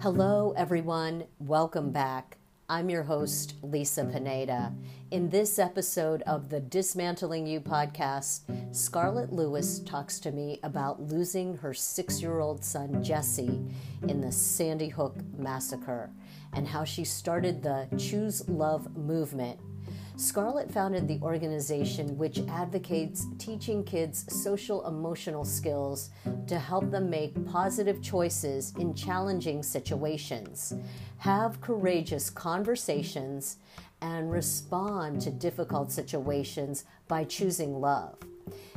Hello, everyone. Welcome back. I'm your host, Lisa Pineda. In this episode of the Dismantling You podcast, Scarlett Lewis talks to me about losing her six year old son, Jesse, in the Sandy Hook massacre and how she started the Choose Love movement Scarlett founded the organization which advocates teaching kids social emotional skills to help them make positive choices in challenging situations, have courageous conversations, and respond to difficult situations by choosing love.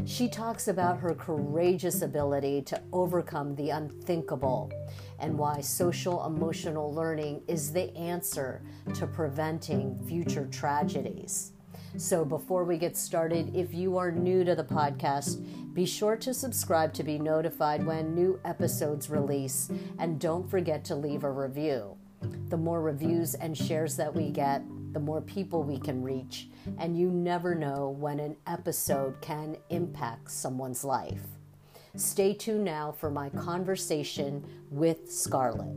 She talks about her courageous ability to overcome the unthinkable and why social emotional learning is the answer to preventing future tragedies. So, before we get started, if you are new to the podcast, be sure to subscribe to be notified when new episodes release, and don't forget to leave a review. The more reviews and shares that we get, the more people we can reach, and you never know when an episode can impact someone's life. Stay tuned now for my conversation with Scarlett.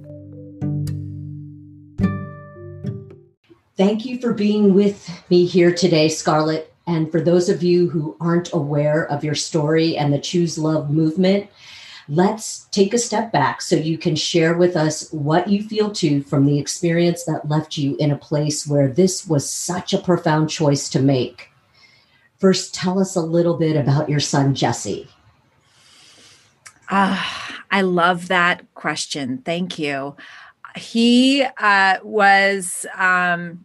Thank you for being with me here today, Scarlett. And for those of you who aren't aware of your story and the Choose Love movement, let's take a step back so you can share with us what you feel too from the experience that left you in a place where this was such a profound choice to make. First, tell us a little bit about your son, Jesse. Ah, I love that question. Thank you. He uh, was um,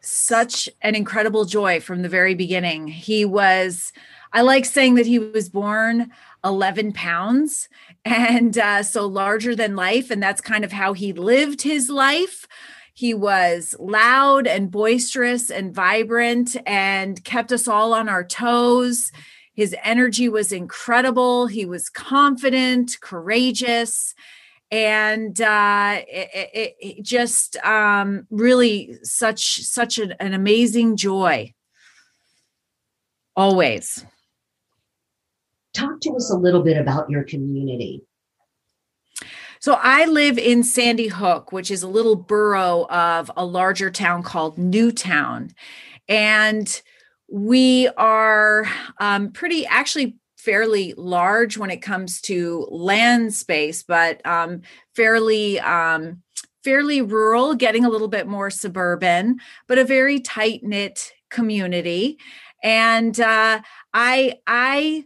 such an incredible joy from the very beginning. He was, I like saying that he was born 11 pounds and uh, so larger than life. And that's kind of how he lived his life. He was loud and boisterous and vibrant and kept us all on our toes. His energy was incredible. He was confident, courageous, and uh, it, it, it just um, really such such an, an amazing joy. Always. Talk to us a little bit about your community. So I live in Sandy Hook, which is a little borough of a larger town called Newtown. And we are um, pretty, actually, fairly large when it comes to land space, but um, fairly. Um, fairly rural getting a little bit more suburban but a very tight knit community and uh, i i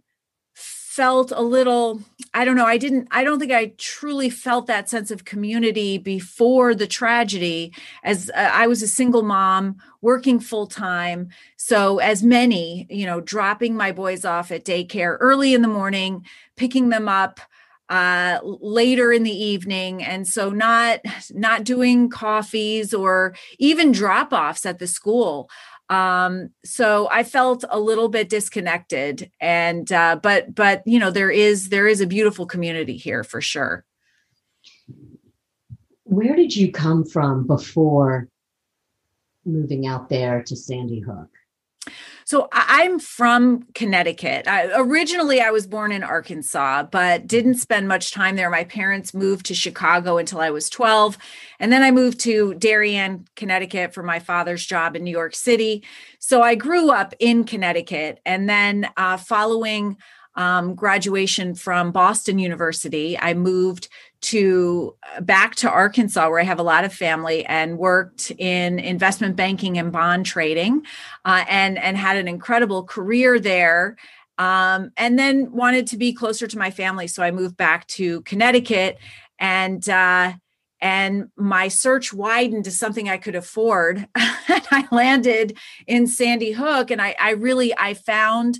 felt a little i don't know i didn't i don't think i truly felt that sense of community before the tragedy as uh, i was a single mom working full time so as many you know dropping my boys off at daycare early in the morning picking them up uh later in the evening and so not not doing coffees or even drop offs at the school um so i felt a little bit disconnected and uh but but you know there is there is a beautiful community here for sure. Where did you come from before moving out there to sandy hook so I'm from Connecticut. I, originally, I was born in Arkansas, but didn't spend much time there. My parents moved to Chicago until I was 12. And then I moved to Darien, Connecticut for my father's job in New York City. So I grew up in Connecticut. And then uh, following um, graduation from Boston University, I moved to uh, back to Arkansas, where I have a lot of family, and worked in investment banking and bond trading, uh, and and had an incredible career there. Um, and then wanted to be closer to my family, so I moved back to Connecticut, and uh, and my search widened to something I could afford. and I landed in Sandy Hook, and I, I really I found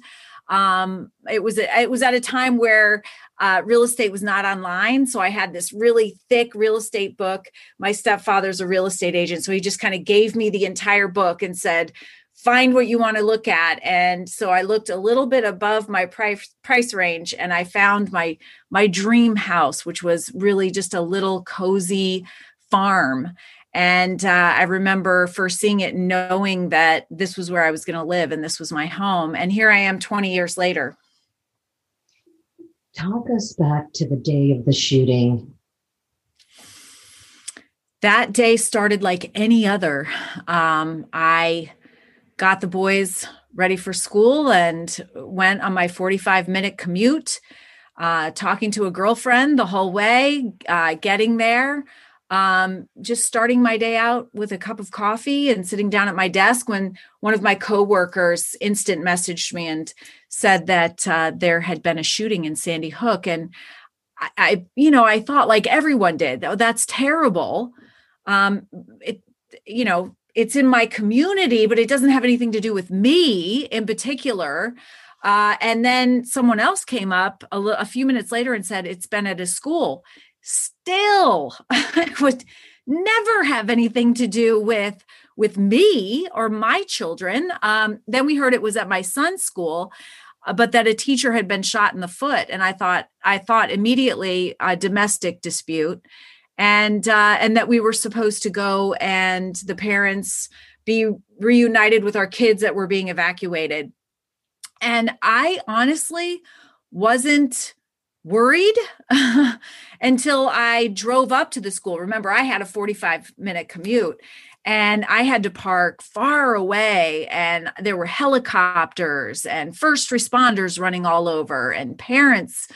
um, it was it was at a time where uh, real estate was not online, so I had this really thick real estate book. My stepfather's a real estate agent, so he just kind of gave me the entire book and said, "Find what you want to look at." And so I looked a little bit above my price price range, and I found my my dream house, which was really just a little cozy farm and uh, I remember first seeing it, knowing that this was where I was going to live and this was my home. And here I am 20 years later. Talk us back to the day of the shooting. that day started like any other. Um, I got the boys ready for school and went on my 45 minute commute, uh, talking to a girlfriend the whole way, uh, getting there. Um, just starting my day out with a cup of coffee and sitting down at my desk when one of my coworkers instant messaged me and said that uh, there had been a shooting in Sandy Hook. And I, I, you know, I thought like everyone did, oh, that's terrible. Um, it, you know, it's in my community, but it doesn't have anything to do with me in particular. Uh, and then someone else came up a, l- a few minutes later and said it's been at a school. Still, would never have anything to do with with me or my children. Um, then we heard it was at my son's school, uh, but that a teacher had been shot in the foot, and I thought I thought immediately a domestic dispute and uh, and that we were supposed to go and the parents be reunited with our kids that were being evacuated and i honestly wasn't worried until i drove up to the school. Remember i had a 45 minute commute and i had to park far away and there were helicopters and first responders running all over and parents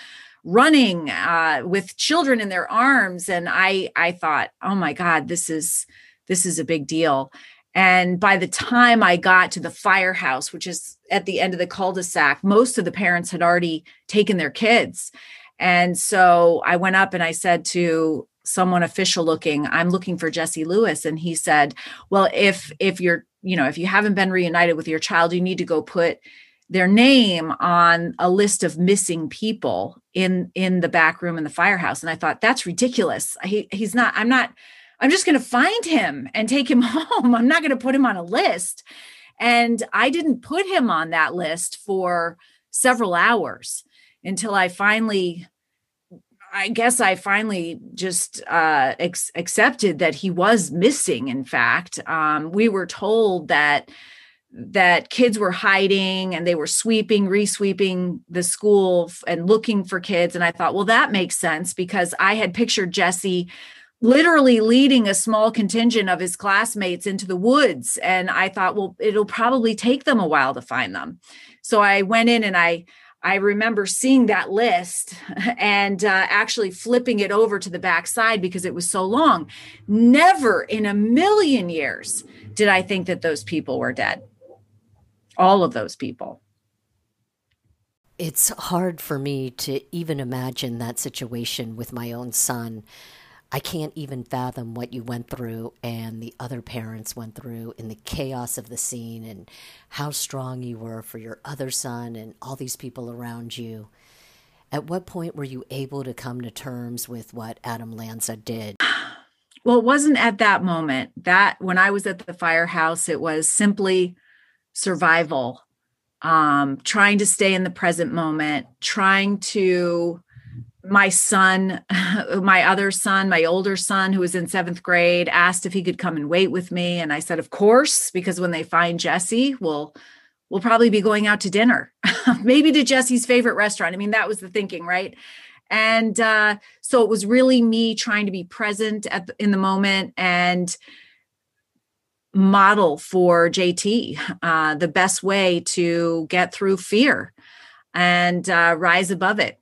running uh, with children in their arms and i i thought oh my god this is this is a big deal and by the time i got to the firehouse which is at the end of the cul-de-sac most of the parents had already taken their kids. And so i went up and i said to someone official looking i'm looking for jesse lewis. And he said well if if you're you know if you haven't been reunited with your child you need to go put their name on a list of missing people in in the back room in the firehouse. And i thought that's ridiculous. He, he's not i'm not i'm just going to find him and take him home. I'm not going to put him on a list. And i didn't put him on that list for several hours until i finally i guess i finally just uh, ex- accepted that he was missing in fact. Um, we were told that that kids were hiding and they were sweeping, resweeping the school and looking for kids. And I thought, well, that makes sense because I had pictured Jesse literally leading a small contingent of his classmates into the woods. And I thought, well, it'll probably take them a while to find them. So I went in and I I remember seeing that list and uh, actually flipping it over to the back side because it was so long. Never in a million years did I think that those people were dead all of those people. It's hard for me to even imagine that situation with my own son. I can't even fathom what you went through and the other parents went through in the chaos of the scene and how strong you were for your other son and all these people around you. At what point were you able to come to terms with what Adam Lanza did? Well, it wasn't at that moment. That when I was at the firehouse, it was simply survival, um, trying to stay in the present moment, trying to my son, my other son, my older son, who was in seventh grade, asked if he could come and wait with me. And I said, of course, because when they find Jesse, we'll we'll probably be going out to dinner, maybe to Jesse's favorite restaurant. I mean, that was the thinking, right? And uh, so it was really me trying to be present at the, in the moment and model for JT, uh, the best way to get through fear and uh, rise above it,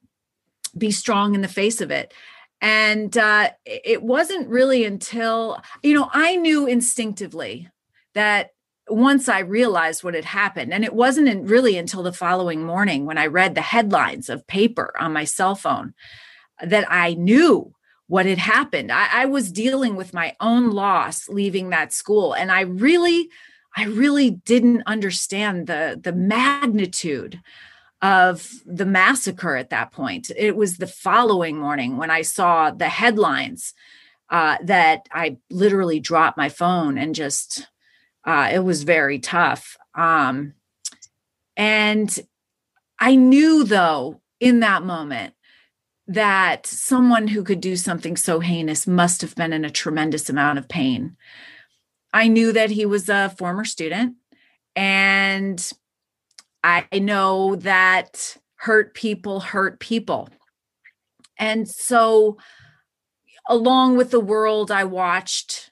be strong in the face of it. And uh, it wasn't really until, you know, I knew instinctively that once I realized what had happened, and it wasn't really until the following morning when I read the headlines of paper on my cell phone that I knew what had happened. I, I, was dealing with my own loss leaving that school. And I really, I really didn't understand the, the magnitude of the massacre at that point. It was the following morning when I saw the headlines uh, that I literally dropped my phone and just, uh, it was very tough. Um, and I knew though in that moment that someone who could do something so heinous must have been in a tremendous amount of pain. I knew that he was a former student, and I know that hurt people hurt people. And so along with the world, I watched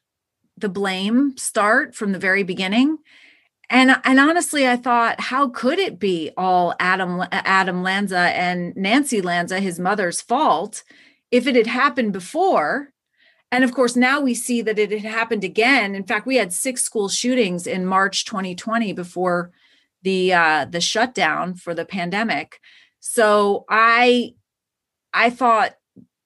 the blame start from the very beginning. And, and honestly, I thought, how could it be all Adam Adam Lanza and Nancy Lanza, his mother's fault, if it had happened before? And of course, now we see that it had happened again. In fact, we had six school shootings in March 2020 before the uh, the shutdown for the pandemic. So I I thought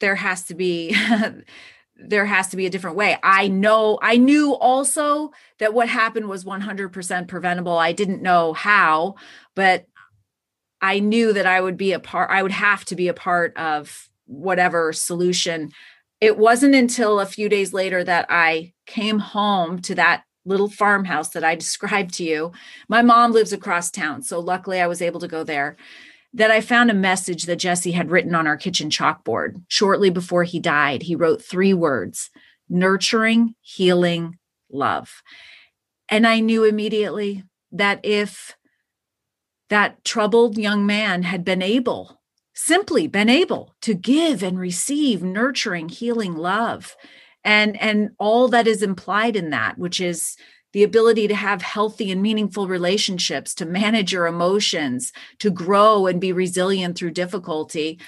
there has to be there has to be a different way. I know, I knew also that what happened was 100% preventable. I didn't know how, but I knew that I would be a part, I would have to be a part of whatever solution. It wasn't until a few days later that I came home to that little farmhouse that I described to you. My mom lives across town. So luckily I was able to go there that I found a message that Jesse had written on our kitchen chalkboard. Shortly before he died, he wrote three words nurturing, healing, love. And I knew immediately that if that troubled young man had been able, simply been able to give and receive nurturing, healing love, and and all that is implied in that, which is the ability to have healthy and meaningful relationships, to manage your emotions, to grow and be resilient through difficulty,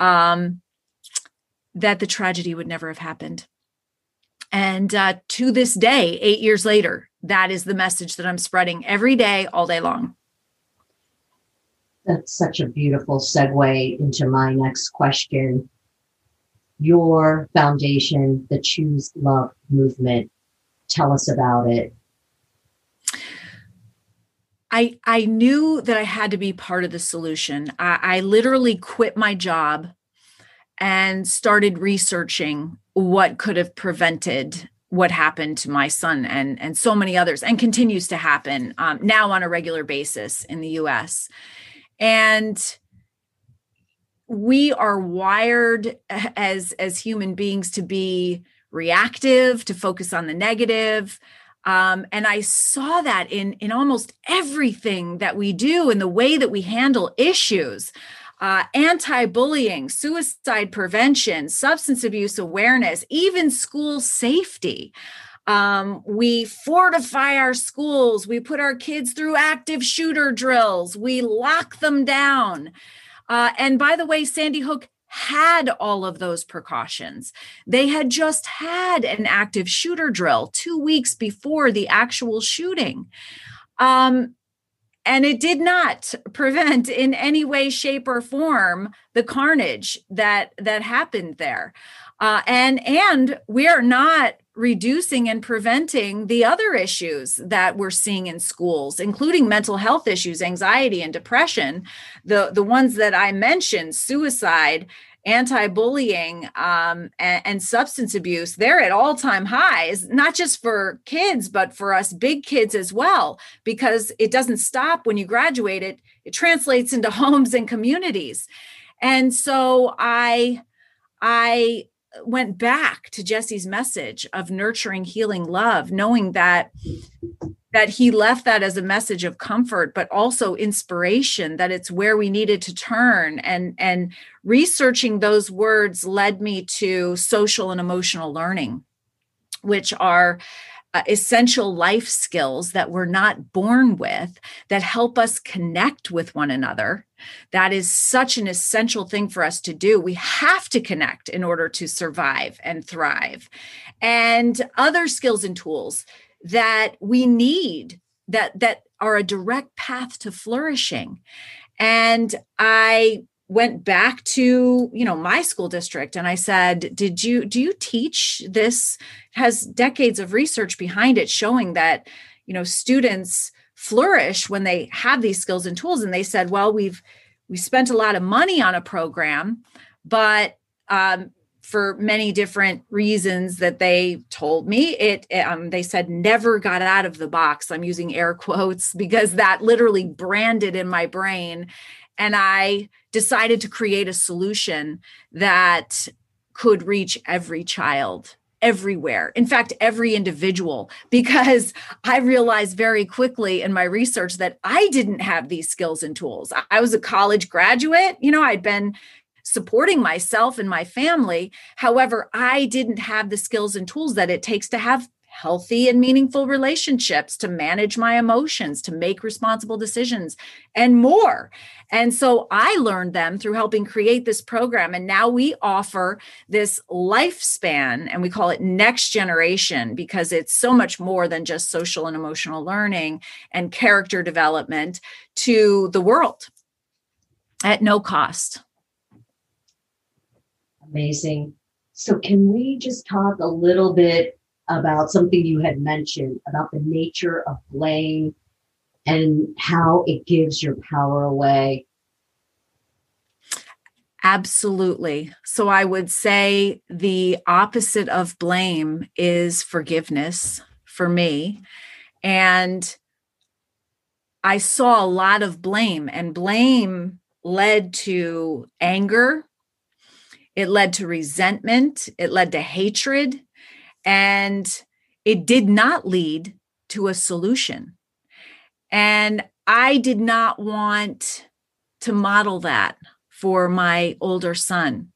um, that the tragedy would never have happened. And uh, to this day, eight years later, that is the message that I'm spreading every day, all day long. That's such a beautiful segue into my next question. Your foundation, the Choose Love movement, tell us about it. I I knew that I had to be part of the solution. I, I literally quit my job and started researching what could have prevented what happened to my son and and so many others and continues to happen um, now on a regular basis in the us and we are wired as as human beings to be reactive to focus on the negative um, and I saw that in in almost everything that we do in the way that we handle issues. Uh, anti-bullying, suicide prevention, substance abuse awareness, even school safety. Um, we fortify our schools. We put our kids through active shooter drills. We lock them down. Uh, and by the way, Sandy Hook had all of those precautions. They had just had an active shooter drill two weeks before the actual shooting. Um, and it did not prevent in any way shape or form the carnage that that happened there uh, and and we are not reducing and preventing the other issues that we're seeing in schools including mental health issues anxiety and depression. The the ones that i mentioned suicide anti-bullying um, and, and, substance abuse they're at all-time highs not just for kids but for us big kids as well because it doesn't stop when you graduate it it translates into homes and communities. And so i i went back to Jesse's message of nurturing, healing love, knowing that that he left that as a message of comfort but also inspiration that it's where we needed to turn. And and researching those words led me to social and emotional learning which are uh, essential life skills that we're not born with that help us connect with one another. That is such an essential thing for us to do. We have to connect in order to survive and thrive. And other skills and tools that we need that that are a direct path to flourishing. And I went back to you know my school district and i said did you do you teach this? Has decades of research behind it showing that you know students flourish when they have these skills and tools? And they said well we've we spent a lot of money on a program but um, for many different reasons that they told me it um, they said never got out of the box. I'm using air quotes because that literally branded in my brain and I decided to create a solution that could reach every child everywhere. In fact, every individual, because I realized very quickly in my research that I didn't have these skills and tools. I was a college graduate, you know, I'd been supporting myself and my family. However, I didn't have the skills and tools that it takes to have healthy and meaningful relationships, to manage my emotions, to make responsible decisions, and more. And so I learned them through helping create this program. And now we offer this lifespan, and we call it next generation because it's so much more than just social and emotional learning and character development to the world at no cost. Amazing. So, can we just talk a little bit about something you had mentioned about the nature of blame and how it gives your power away. Absolutely. So I would say the opposite of blame is forgiveness for me. And I saw a lot of blame, and blame led to anger, it led to resentment, it led to hatred, and it did not lead to a solution. And I did not want to model that for my older son.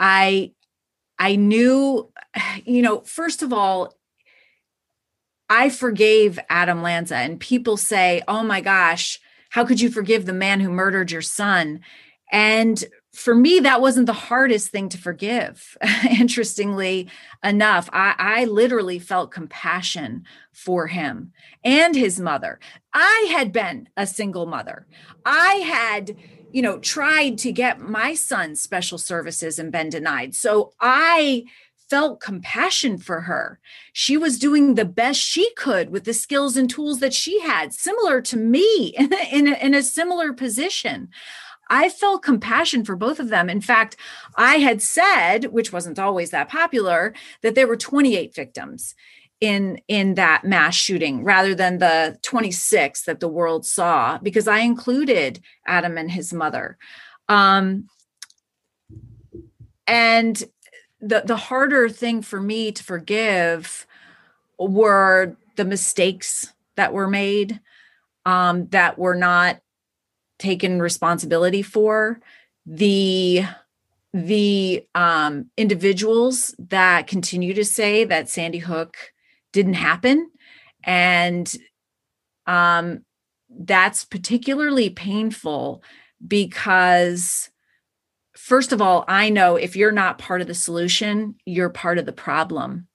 I I knew you know first of all I forgave Adam Lanza and people say, "Oh my gosh, how could you forgive the man who murdered your son?" And for me, that wasn't the hardest thing to forgive. Interestingly enough, I, I, literally felt compassion for him and his mother. I had been a single mother. I had, you know, tried to get my son special services and been denied. So I felt compassion for her. She was doing the best she could with the skills and tools that she had, similar to me in a, in a, in a similar position. I felt compassion for both of them. In fact, I had said, which wasn't always that popular, that there were 28 victims in in that mass shooting rather than the 26 that the world saw because I included Adam and his mother. Um, and the the harder thing for me to forgive were the mistakes that were made um, that were not taken responsibility for the the um, individuals that continue to say that sandy hook didn't happen. And um, that's particularly painful because first of all i know if you're not part of the solution you're part of the problem.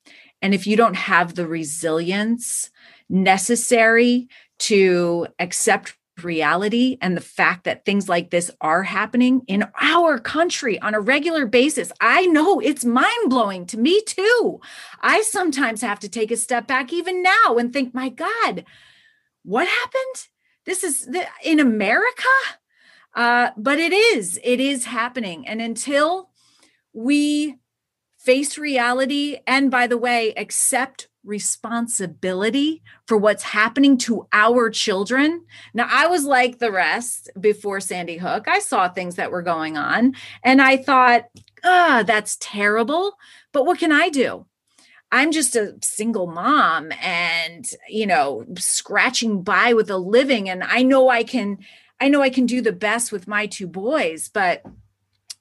And if you don't have the resilience necessary to accept reality and the fact that things like this are happening in our country on a regular basis. I know it's mind blowing to me too. I sometimes have to take a step back even now and think, my God, what happened? This is the, in America? Uh, but it is, it is happening. And until we face reality and, by the way, accept responsibility for what's happening to our children. Now, I was like the rest before Sandy Hook. I saw things that were going on and I thought, ah, oh, that's terrible. But what can I do? I'm just a single mom and, you know, scratching by with a living. And I know I can, I know I can do the best with my two boys, but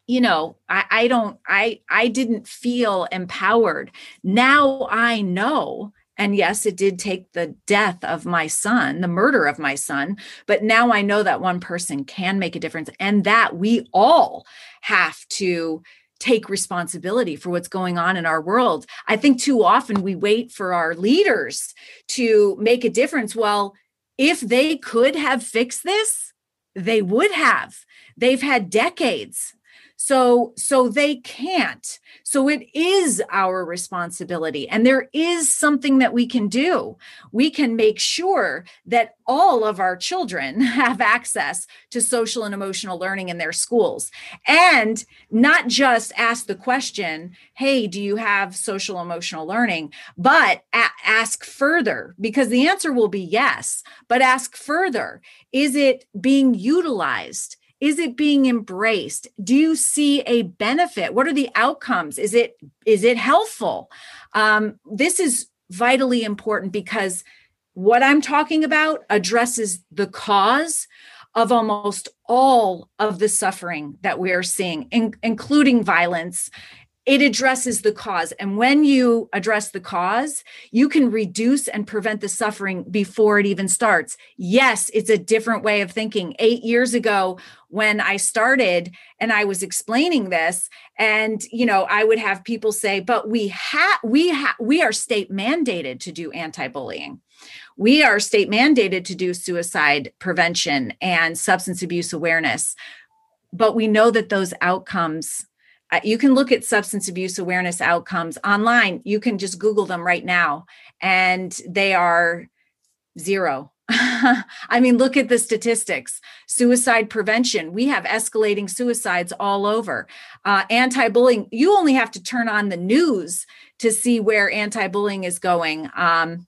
you know I, I don't i i didn't feel empowered. Now i know and yes it did take the death of my son the murder of my son but now i know that one person can make a difference and that we all have to take responsibility for what's going on in our world. I think too often we wait for our leaders to make a difference. Well if they could have fixed this they would have. They've had decades so so they can't. So it is our responsibility and there is something that we can do. We can make sure that all of our children have access to social and emotional learning in their schools and not just ask the question hey do you have social emotional learning? But a- ask further because the answer will be yes. But ask further. Is it being utilized is it being embraced? Do you see a benefit? What are the outcomes? Is it is it helpful? Um, this is vitally important because what i'm talking about addresses the cause of almost all of the suffering that we are seeing, in, including violence it addresses the cause. And when you address the cause, you can reduce and prevent the suffering before it even starts. Yes, it's a different way of thinking. Eight years ago, when I started and I was explaining this, and you know, I would have people say, but we have we have we are state mandated to do anti-bullying. We are state mandated to do suicide prevention and substance abuse awareness. But we know that those outcomes you can look at substance abuse awareness outcomes online. You can just Google them right now, and they are zero. I mean, look at the statistics. Suicide prevention, we have escalating suicides all over. Uh, anti bullying, you only have to turn on the news to see where anti bullying is going. Um,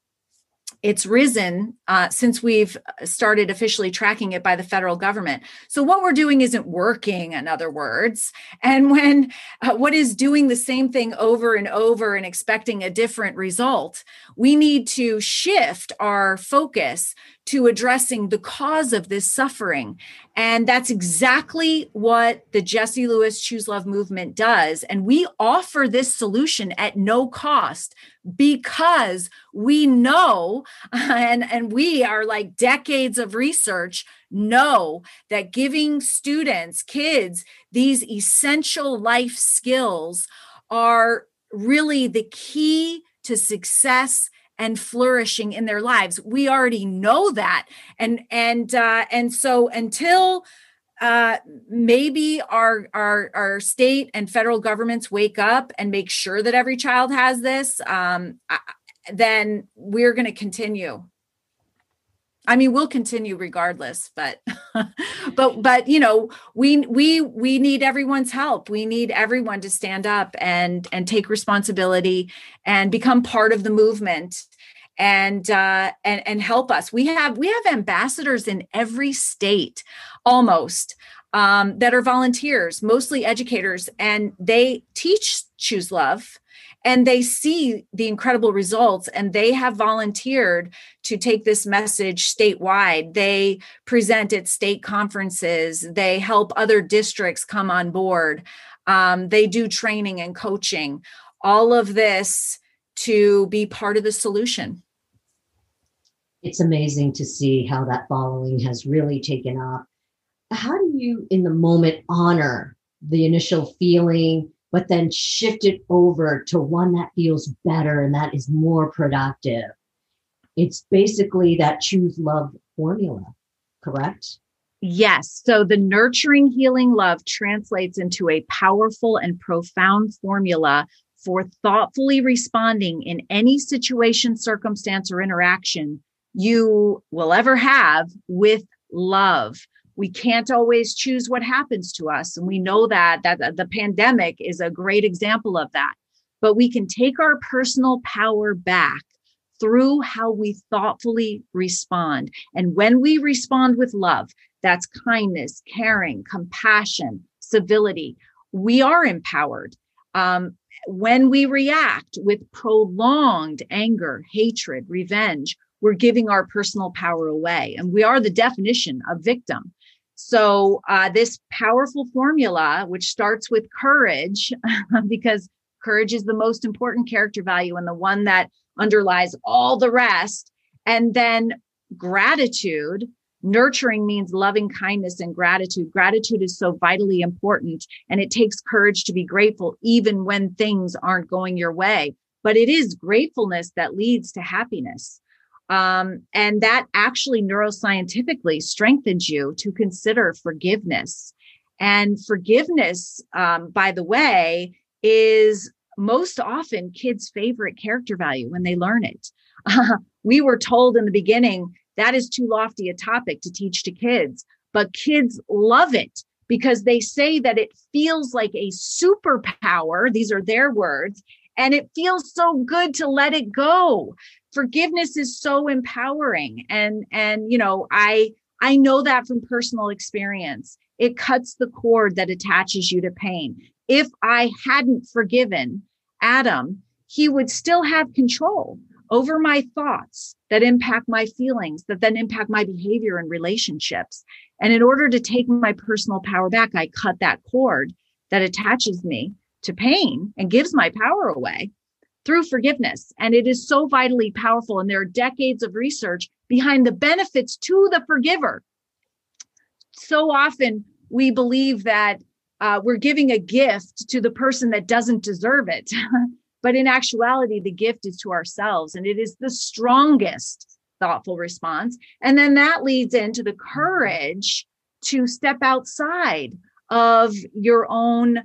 it's risen uh, since we've started officially tracking it by the federal government. So what we're doing isn't working, in other words. And when uh, what is doing the same thing over and over and expecting a different result, we need to shift our focus to addressing the cause of this suffering. And that's exactly what the Jesse Lewis Choose Love movement does. And we offer this solution at no cost because we know, and, and we are like decades of research know that giving students, kids, these essential life skills are really the key to success and flourishing in their lives. We already know that. And and uh, and so until uh, maybe our our our state and federal governments wake up and make sure that every child has this um, then we're going to continue I mean, we'll continue regardless, but but but you know, we we we need everyone's help. We need everyone to stand up and and take responsibility and become part of the movement and uh and and help us. We have we have ambassadors in every state almost um that are volunteers, mostly educators and they teach choose love and they see the incredible results and they have volunteered to take this message statewide. They present at state conferences. They help other districts come on board. Um, they do training and coaching. All of this to be part of the solution. It's amazing to see how that following has really taken up. How do you in the moment honor the initial feeling but then shift it over to one that feels better and that is more productive. It's basically that choose love formula, correct? Yes. So the nurturing healing love translates into a powerful and profound formula for thoughtfully responding in any situation, circumstance, or interaction you will ever have with love we can't always choose what happens to us. And we know that that the pandemic is a great example of that. But we can take our personal power back through how we thoughtfully respond. And when we respond with love that's kindness caring compassion civility we are empowered. Um, when we react with prolonged anger hatred revenge we're giving our personal power away. And we are the definition of victim so, uh, this powerful formula, which starts with courage, because courage is the most important character value and the one that underlies all the rest, and then gratitude. Nurturing means loving kindness and gratitude. Gratitude is so vitally important, and it takes courage to be grateful, even when things aren't going your way. But it is gratefulness that leads to happiness. Um, and that actually neuroscientifically strengthens you to consider forgiveness. And forgiveness, um, by the way, is most often kids' favorite character value when they learn it. Uh, we were told in the beginning that is too lofty a topic to teach to kids, but kids love it because they say that it feels like a superpower. These are their words. And it feels so good to let it go. Forgiveness is so empowering. And and you know i i know that from personal experience. It cuts the cord that attaches you to pain. If i hadn't forgiven adam he would still have control over my thoughts that impact my feelings, that then impact my behavior and relationships. And in order to take my personal power back, I cut that cord that attaches me to pain and gives my power away through forgiveness. And it is so vitally powerful. And there are decades of research behind the benefits to the forgiver. So often we believe that uh, we're giving a gift to the person that doesn't deserve it. but in actuality, the gift is to ourselves, and it is the strongest thoughtful response. And then that leads into the courage to step outside of your own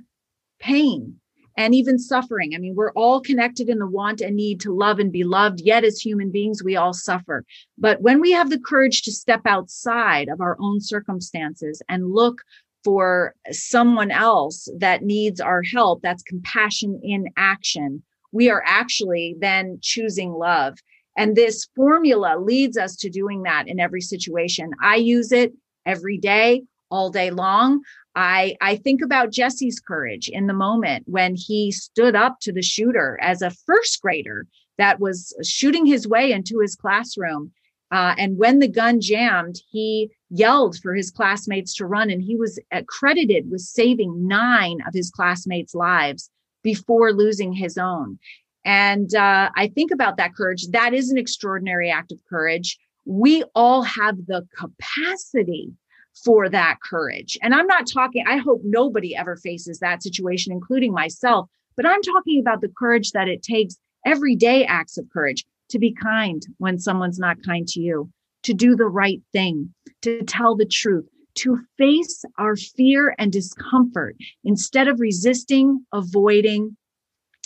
pain and even suffering. I mean, we're all connected in the want and need to love and be loved, yet as human beings, we all suffer. But when we have the courage to step outside of our own circumstances and look for someone else that needs our help, that's compassion in action. We are actually then choosing love. And this formula leads us to doing that in every situation. I use it every day, all day long. I, I think about Jesse's courage in the moment when he stood up to the shooter as a first grader that was shooting his way into his classroom. Uh, and when the gun jammed, he yelled for his classmates to run, and he was credited with saving nine of his classmates' lives before losing his own. And uh, I think about that courage. That is an extraordinary act of courage. We all have the capacity for that courage. And I'm not talking, I hope nobody ever faces that situation, including myself, but I'm talking about the courage that it takes everyday acts of courage to be kind when someone's not kind to you, to do the right thing, to tell the truth, to face our fear and discomfort instead of resisting, avoiding,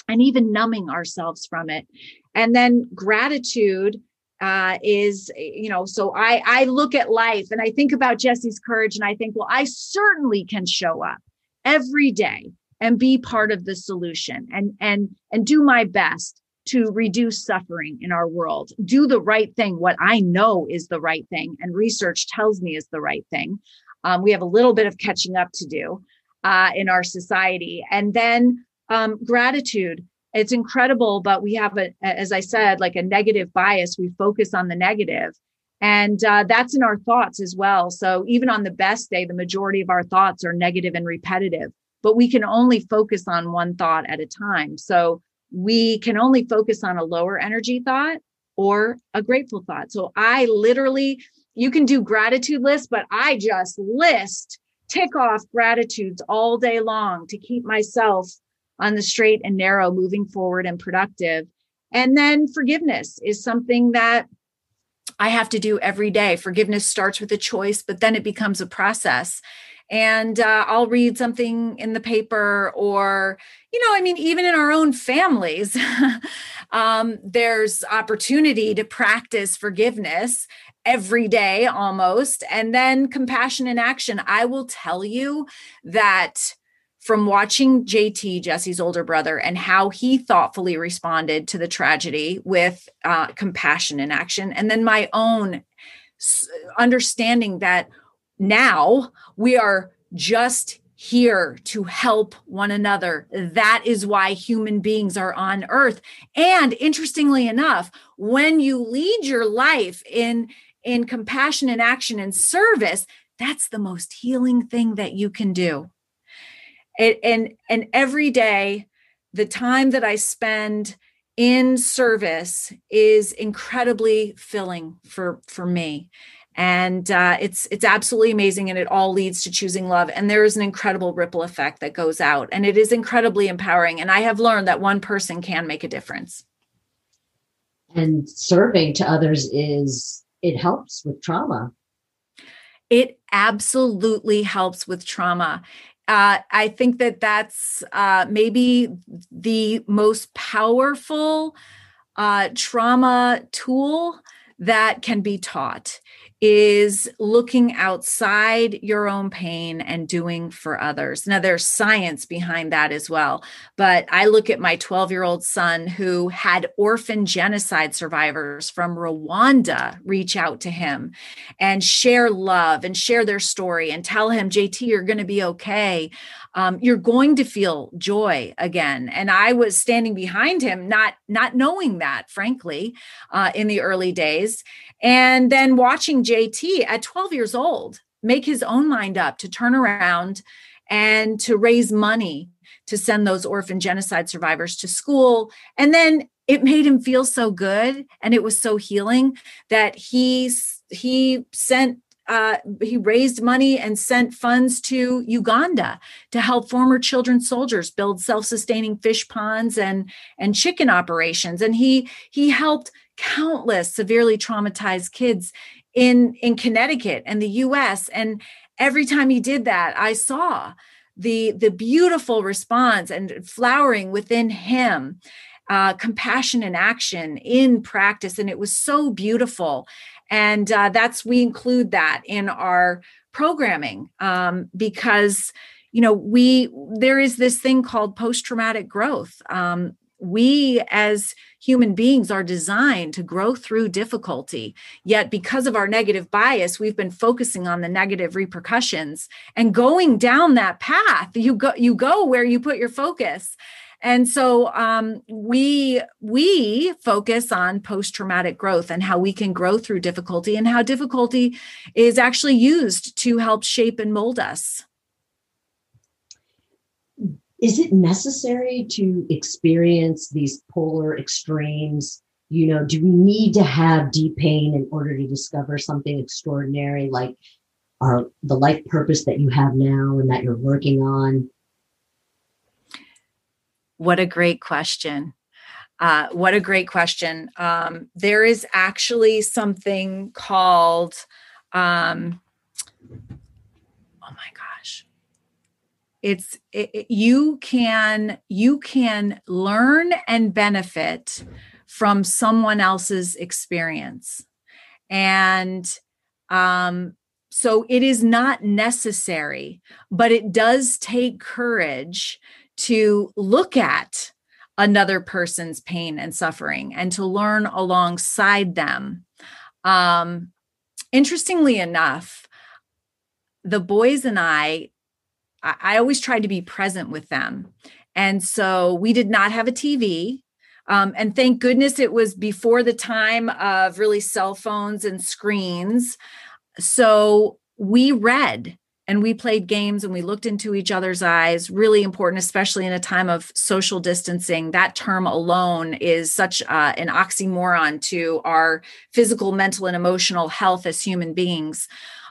and even numbing ourselves from it. And then gratitude uh, is you know so i i look at life and i think about jesse's courage and i think well i certainly can show up every day and be part of the solution and and and do my best to reduce suffering in our world. Do the right thing. What i know is the right thing and research tells me is the right thing. Um, we have a little bit of catching up to do uh, in our society. And then um, gratitude it's incredible but we have a as i said like a negative bias. We focus on the negative. And uh, that's in our thoughts as well. So even on the best day the majority of our thoughts are negative and repetitive but we can only focus on one thought at a time. So we can only focus on a lower energy thought or a grateful thought. So i literally you can do gratitude lists but i just list tick off gratitudes all day long to keep myself on the straight and narrow, moving forward and productive. And then forgiveness is something that I have to do every day. Forgiveness starts with a choice, but then it becomes a process. And uh, I'll read something in the paper, or, you know, I mean, even in our own families, um, there's opportunity to practice forgiveness every day almost. And then compassion in action. I will tell you that from watching JT, Jesse's older brother, and how he thoughtfully responded to the tragedy with uh, compassion and action, and then my own understanding that now we are just here to help one another. That is why human beings are on earth. And interestingly enough, when you lead your life in in compassion and action and service, that's the most healing thing that you can do it, and and every day the time that i spend in service is incredibly filling for for me. And uh, it's it's absolutely amazing and it all leads to choosing love. And there is an incredible ripple effect that goes out and it is incredibly empowering. And i have learned that one person can make a difference. And serving to others is it helps with trauma. It absolutely helps with trauma uh, I think that that's uh, maybe the most powerful uh, trauma tool that can be taught is looking outside your own pain and doing for others. Now, there's science behind that as well. But I look at my 12 year old son who had orphan genocide survivors from Rwanda reach out to him and share love and share their story and tell him, JT, you're going to be okay. Um, you're going to feel joy again and i was standing behind him not not knowing that frankly uh, in the early days and then watching JT at 12 years old make his own mind up to turn around and to raise money to send those orphan genocide survivors to school. And then it made him feel so good and it was so healing that he he sent uh, he raised money and sent funds to Uganda to help former children soldiers build self-sustaining fish ponds and and chicken operations. And he he helped countless severely traumatized kids in in Connecticut and the US and every time he did that I saw the the beautiful response and flowering within him uh, compassion and action in practice. And it was so beautiful and uh, that's we include that in our programming um, because you know we there is this thing called post-traumatic growth. Um, we as human beings are designed to grow through difficulty yet because of our negative bias we've been focusing on the negative repercussions. And going down that path you go you go where you put your focus and so um, we we focus on post traumatic growth and how we can grow through difficulty and how difficulty is actually used to help shape and mold us. Is it necessary to experience these polar extremes? You know do we need to have deep pain in order to discover something extraordinary like our the life purpose that you have now and that you're working on what a great question. Uh, what a great question. Um, there is actually something called um, oh my gosh. It's it, it, you can you can learn and benefit from someone else's experience. And um so it is not necessary but it does take courage to look at another person's pain and suffering and to learn alongside them um interestingly enough the boys and i I, always tried to be present with them. And so we did not have a TV. Um, and thank goodness it was before the time of really cell phones and screens. So we read and we played games and we looked into each other's eyes really important especially in a time of social distancing that term alone is such uh, an oxymoron to our physical mental and emotional health as human beings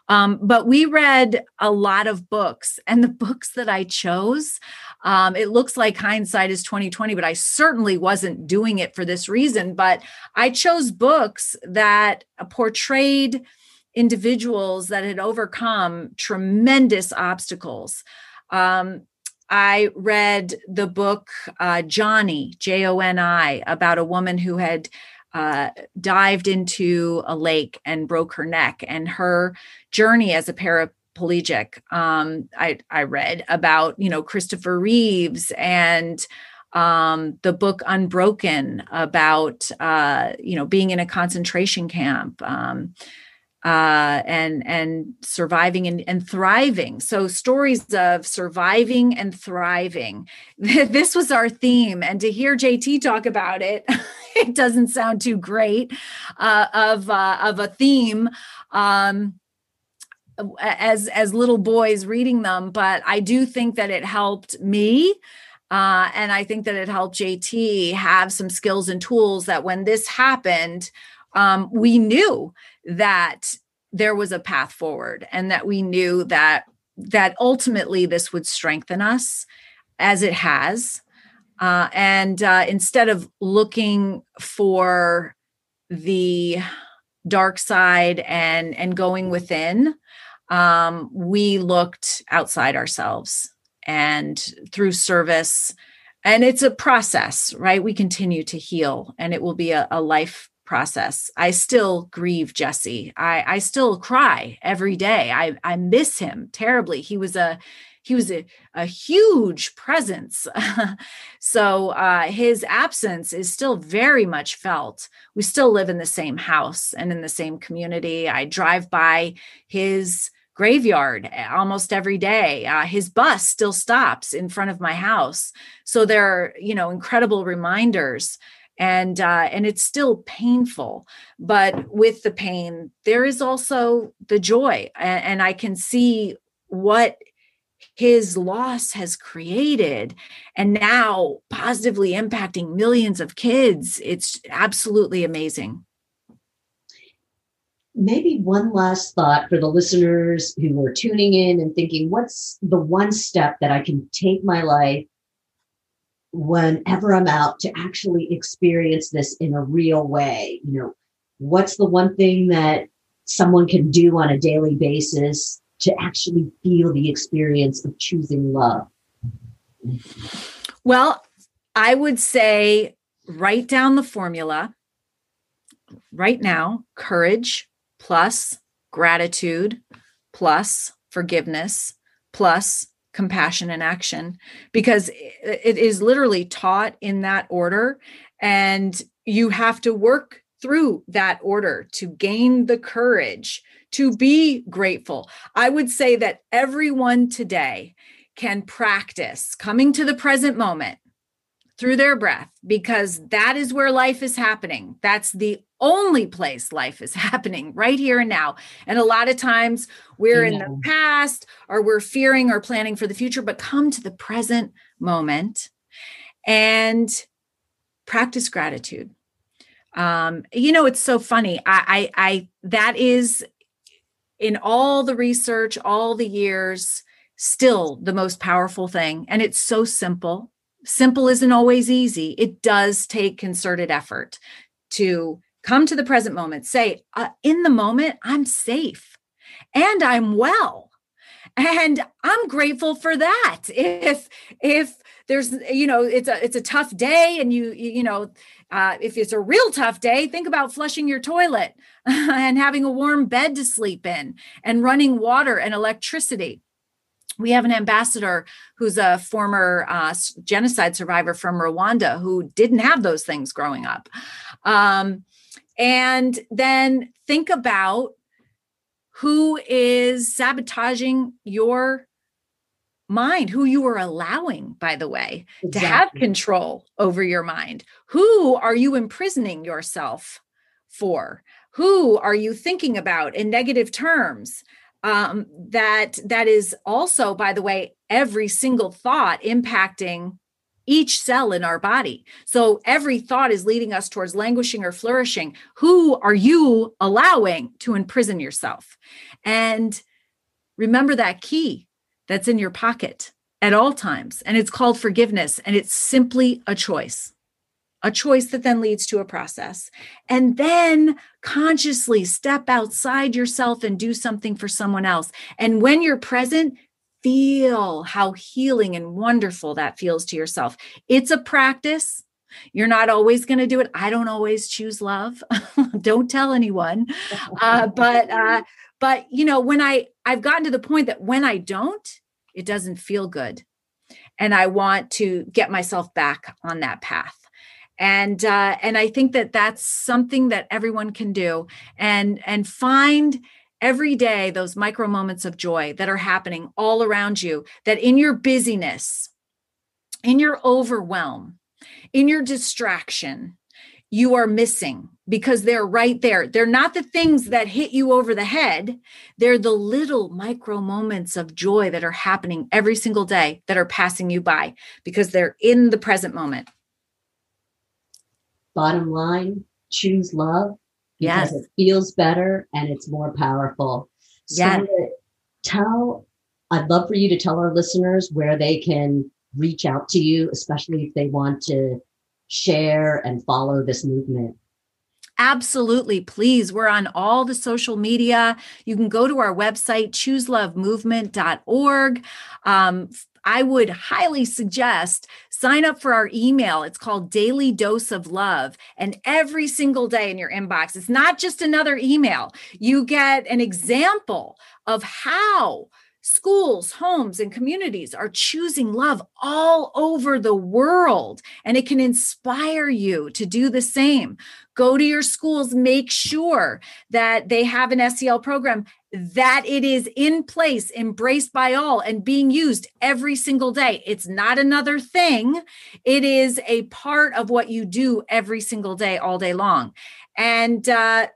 um, but we read a lot of books, and the books that I chose, um, it looks like hindsight is 2020, but I certainly wasn't doing it for this reason. But I chose books that portrayed individuals that had overcome tremendous obstacles. Um, I read the book uh, Joni, J O N I, about a woman who had uh, dived into a lake and broke her neck, and her journey as a paraplegic. Um, I, I read about you know Christopher Reeves and um, the book Unbroken about uh, you know being in a concentration camp. Um, uh, and and surviving and, and thriving. So stories of surviving and thriving. this was our theme, and to hear JT talk about it, it doesn't sound too great uh, of uh, of a theme. Um, as as little boys reading them but i do think that it helped me uh, and i think that it helped jt have some skills and tools that when this happened um, we knew that there was a path forward and that we knew that that ultimately this would strengthen us as it has. Uh, and uh, instead of looking for the dark side and and going within um, we looked outside ourselves and through service. And it's a process right? We continue to heal and it will be a, a life process. I still grieve Jesse. I, I still cry every day. I, I miss him terribly. He was a he was a, a huge presence. so uh, his absence is still very much felt. We still live in the same house and in the same community. I drive by his graveyard eh, almost every day. Uh, his bus still stops in front of my house. So there are, you know, incredible reminders and uh, and it's still painful but with the pain there is also the joy and, and i can see what his loss has created and now positively impacting millions of kids. It's absolutely amazing. Maybe one last thought for the listeners who are tuning in and thinking, what's the one step that I can take my life whenever I'm out to actually experience this in a real way? You know, what's the one thing that someone can do on a daily basis to actually feel the experience of choosing love? Well, I would say write down the formula right now courage plus gratitude plus forgiveness plus compassion and action because it is literally taught in that order and you have to work through that order to gain the courage to be grateful. I would say that everyone today can practice coming to the present moment through their breath because that is where life is happening. That's the only place life is happening right here and now. And a lot of times we're in the past or we're fearing or planning for the future, but come to the present moment and practice gratitude. Um, you know, it's so funny. I, I, I that is in all the research, all the years, still the most powerful thing. And it's so simple. Simple isn't always easy. It does take concerted effort to come to the present moment, say, uh, in the moment, I'm safe and I'm well. And I'm grateful for that. If, if, there's you know it's a it's a tough day and you you know uh, if it's a real tough day think about flushing your toilet and having a warm bed to sleep in and running water and electricity we have an ambassador who's a former uh, genocide survivor from Rwanda who didn't have those things growing up. Um, and then think about who is sabotaging your mind, who you are allowing, by the way, exactly. to have control over your mind. Who are you imprisoning yourself for? Who are you thinking about in negative terms? Um, that that is also, by the way, every single thought impacting each cell in our body. So every thought is leading us towards languishing or flourishing. Who are you allowing to imprison yourself? And remember that key that's in your pocket at all times. And it's called forgiveness. And it's simply a choice, a choice that then leads to a process. And then consciously step outside yourself and do something for someone else. And when you're present, feel how healing and wonderful that feels to yourself. It's a practice. You're not always going to do it. I don't always choose love. don't tell anyone. Uh, but uh, but you know when i i've gotten to the point that when i don't it doesn't feel good and i want to get myself back on that path and uh, and i think that that's something that everyone can do and and find every day those micro moments of joy that are happening all around you that in your busyness in your overwhelm in your distraction you are missing because they're right there. They're not the things that hit you over the head. They're the little micro moments of joy that are happening every single day that are passing you by because they're in the present moment. Bottom line, choose love yes. it feels better and it's more powerful. So yes. tell I'd love for you to tell our listeners where they can reach out to you, especially if they want to share and follow this movement? Absolutely. Please. We're on all the social media. You can go to our website, chooselovemovement.org. Um, I would highly suggest sign up for our email. It's called Daily Dose of Love. And every single day in your inbox, it's not just another email. You get an example of how schools, homes, and communities are choosing love all over the world. And it can inspire you to do the same. Go to your schools, make sure that they have an SEL program, that it is in place, embraced by all, and being used every single day. It's not another thing, it is a part of what you do every single day, all day long and uh,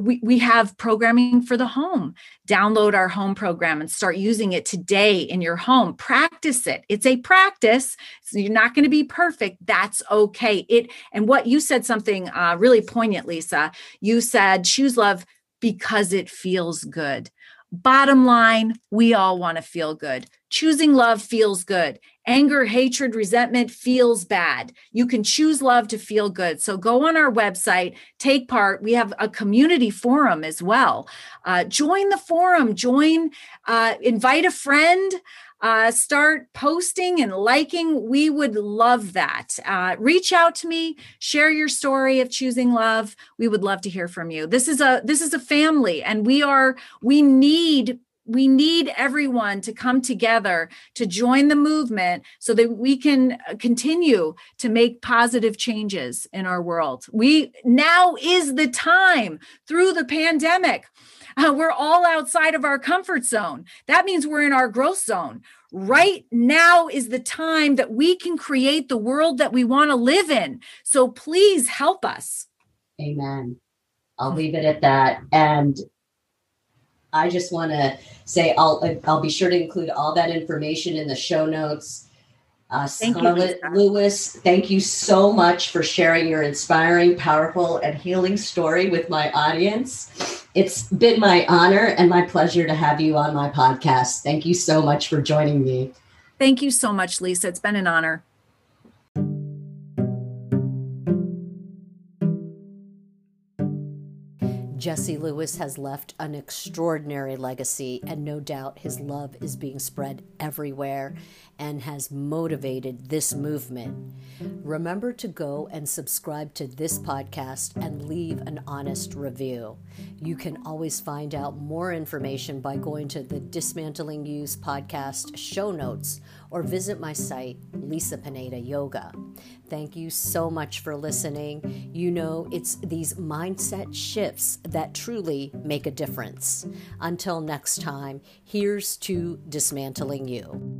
we, we have programming for the home. Download our home program and start using it today in your home. Practice it. It's a practice so you're not going to be perfect. That's okay. It and what you said something uh, really poignant lisa. You said choose love because it feels good. Bottom line we all want to feel good. Choosing love feels good Anger, hatred, resentment feels bad. You can choose love to feel good. So go on our website, take part. We have a community forum as well. Uh, join the forum, join, uh, invite a friend. Uh, start posting and liking. We would love that. Uh, reach out to me, share your story of choosing love. We would love to hear from you. This is a this is a family, and we are we need we need everyone to come together to join the movement so that we can uh, continue to make positive changes in our world. We now is the time through the pandemic. Uh, we're all outside of our comfort zone. That means we're in our growth zone. Right now is the time that we can create the world that we want to live in. So please help us. Amen. I'll leave it at that. And I just want to say I'll I'll be sure to include all that information in the show notes. Uh, Scarlett you, Lewis, thank you so much for sharing your inspiring, powerful, and healing story with my audience. It's been my honor and my pleasure to have you on my podcast. Thank you so much for joining me. Thank you so much, Lisa. It's been an honor. Jesse Lewis has left an extraordinary legacy, and no doubt his love is being spread everywhere and has motivated this movement. Remember to go and subscribe to this podcast and leave an honest review. You can always find out more information by going to the Dismantling You's podcast show notes or visit my site, Lisa Pineda Yoga. Thank you so much for listening. You know, it's these mindset shifts that truly make a difference. Until next time, here's to dismantling you.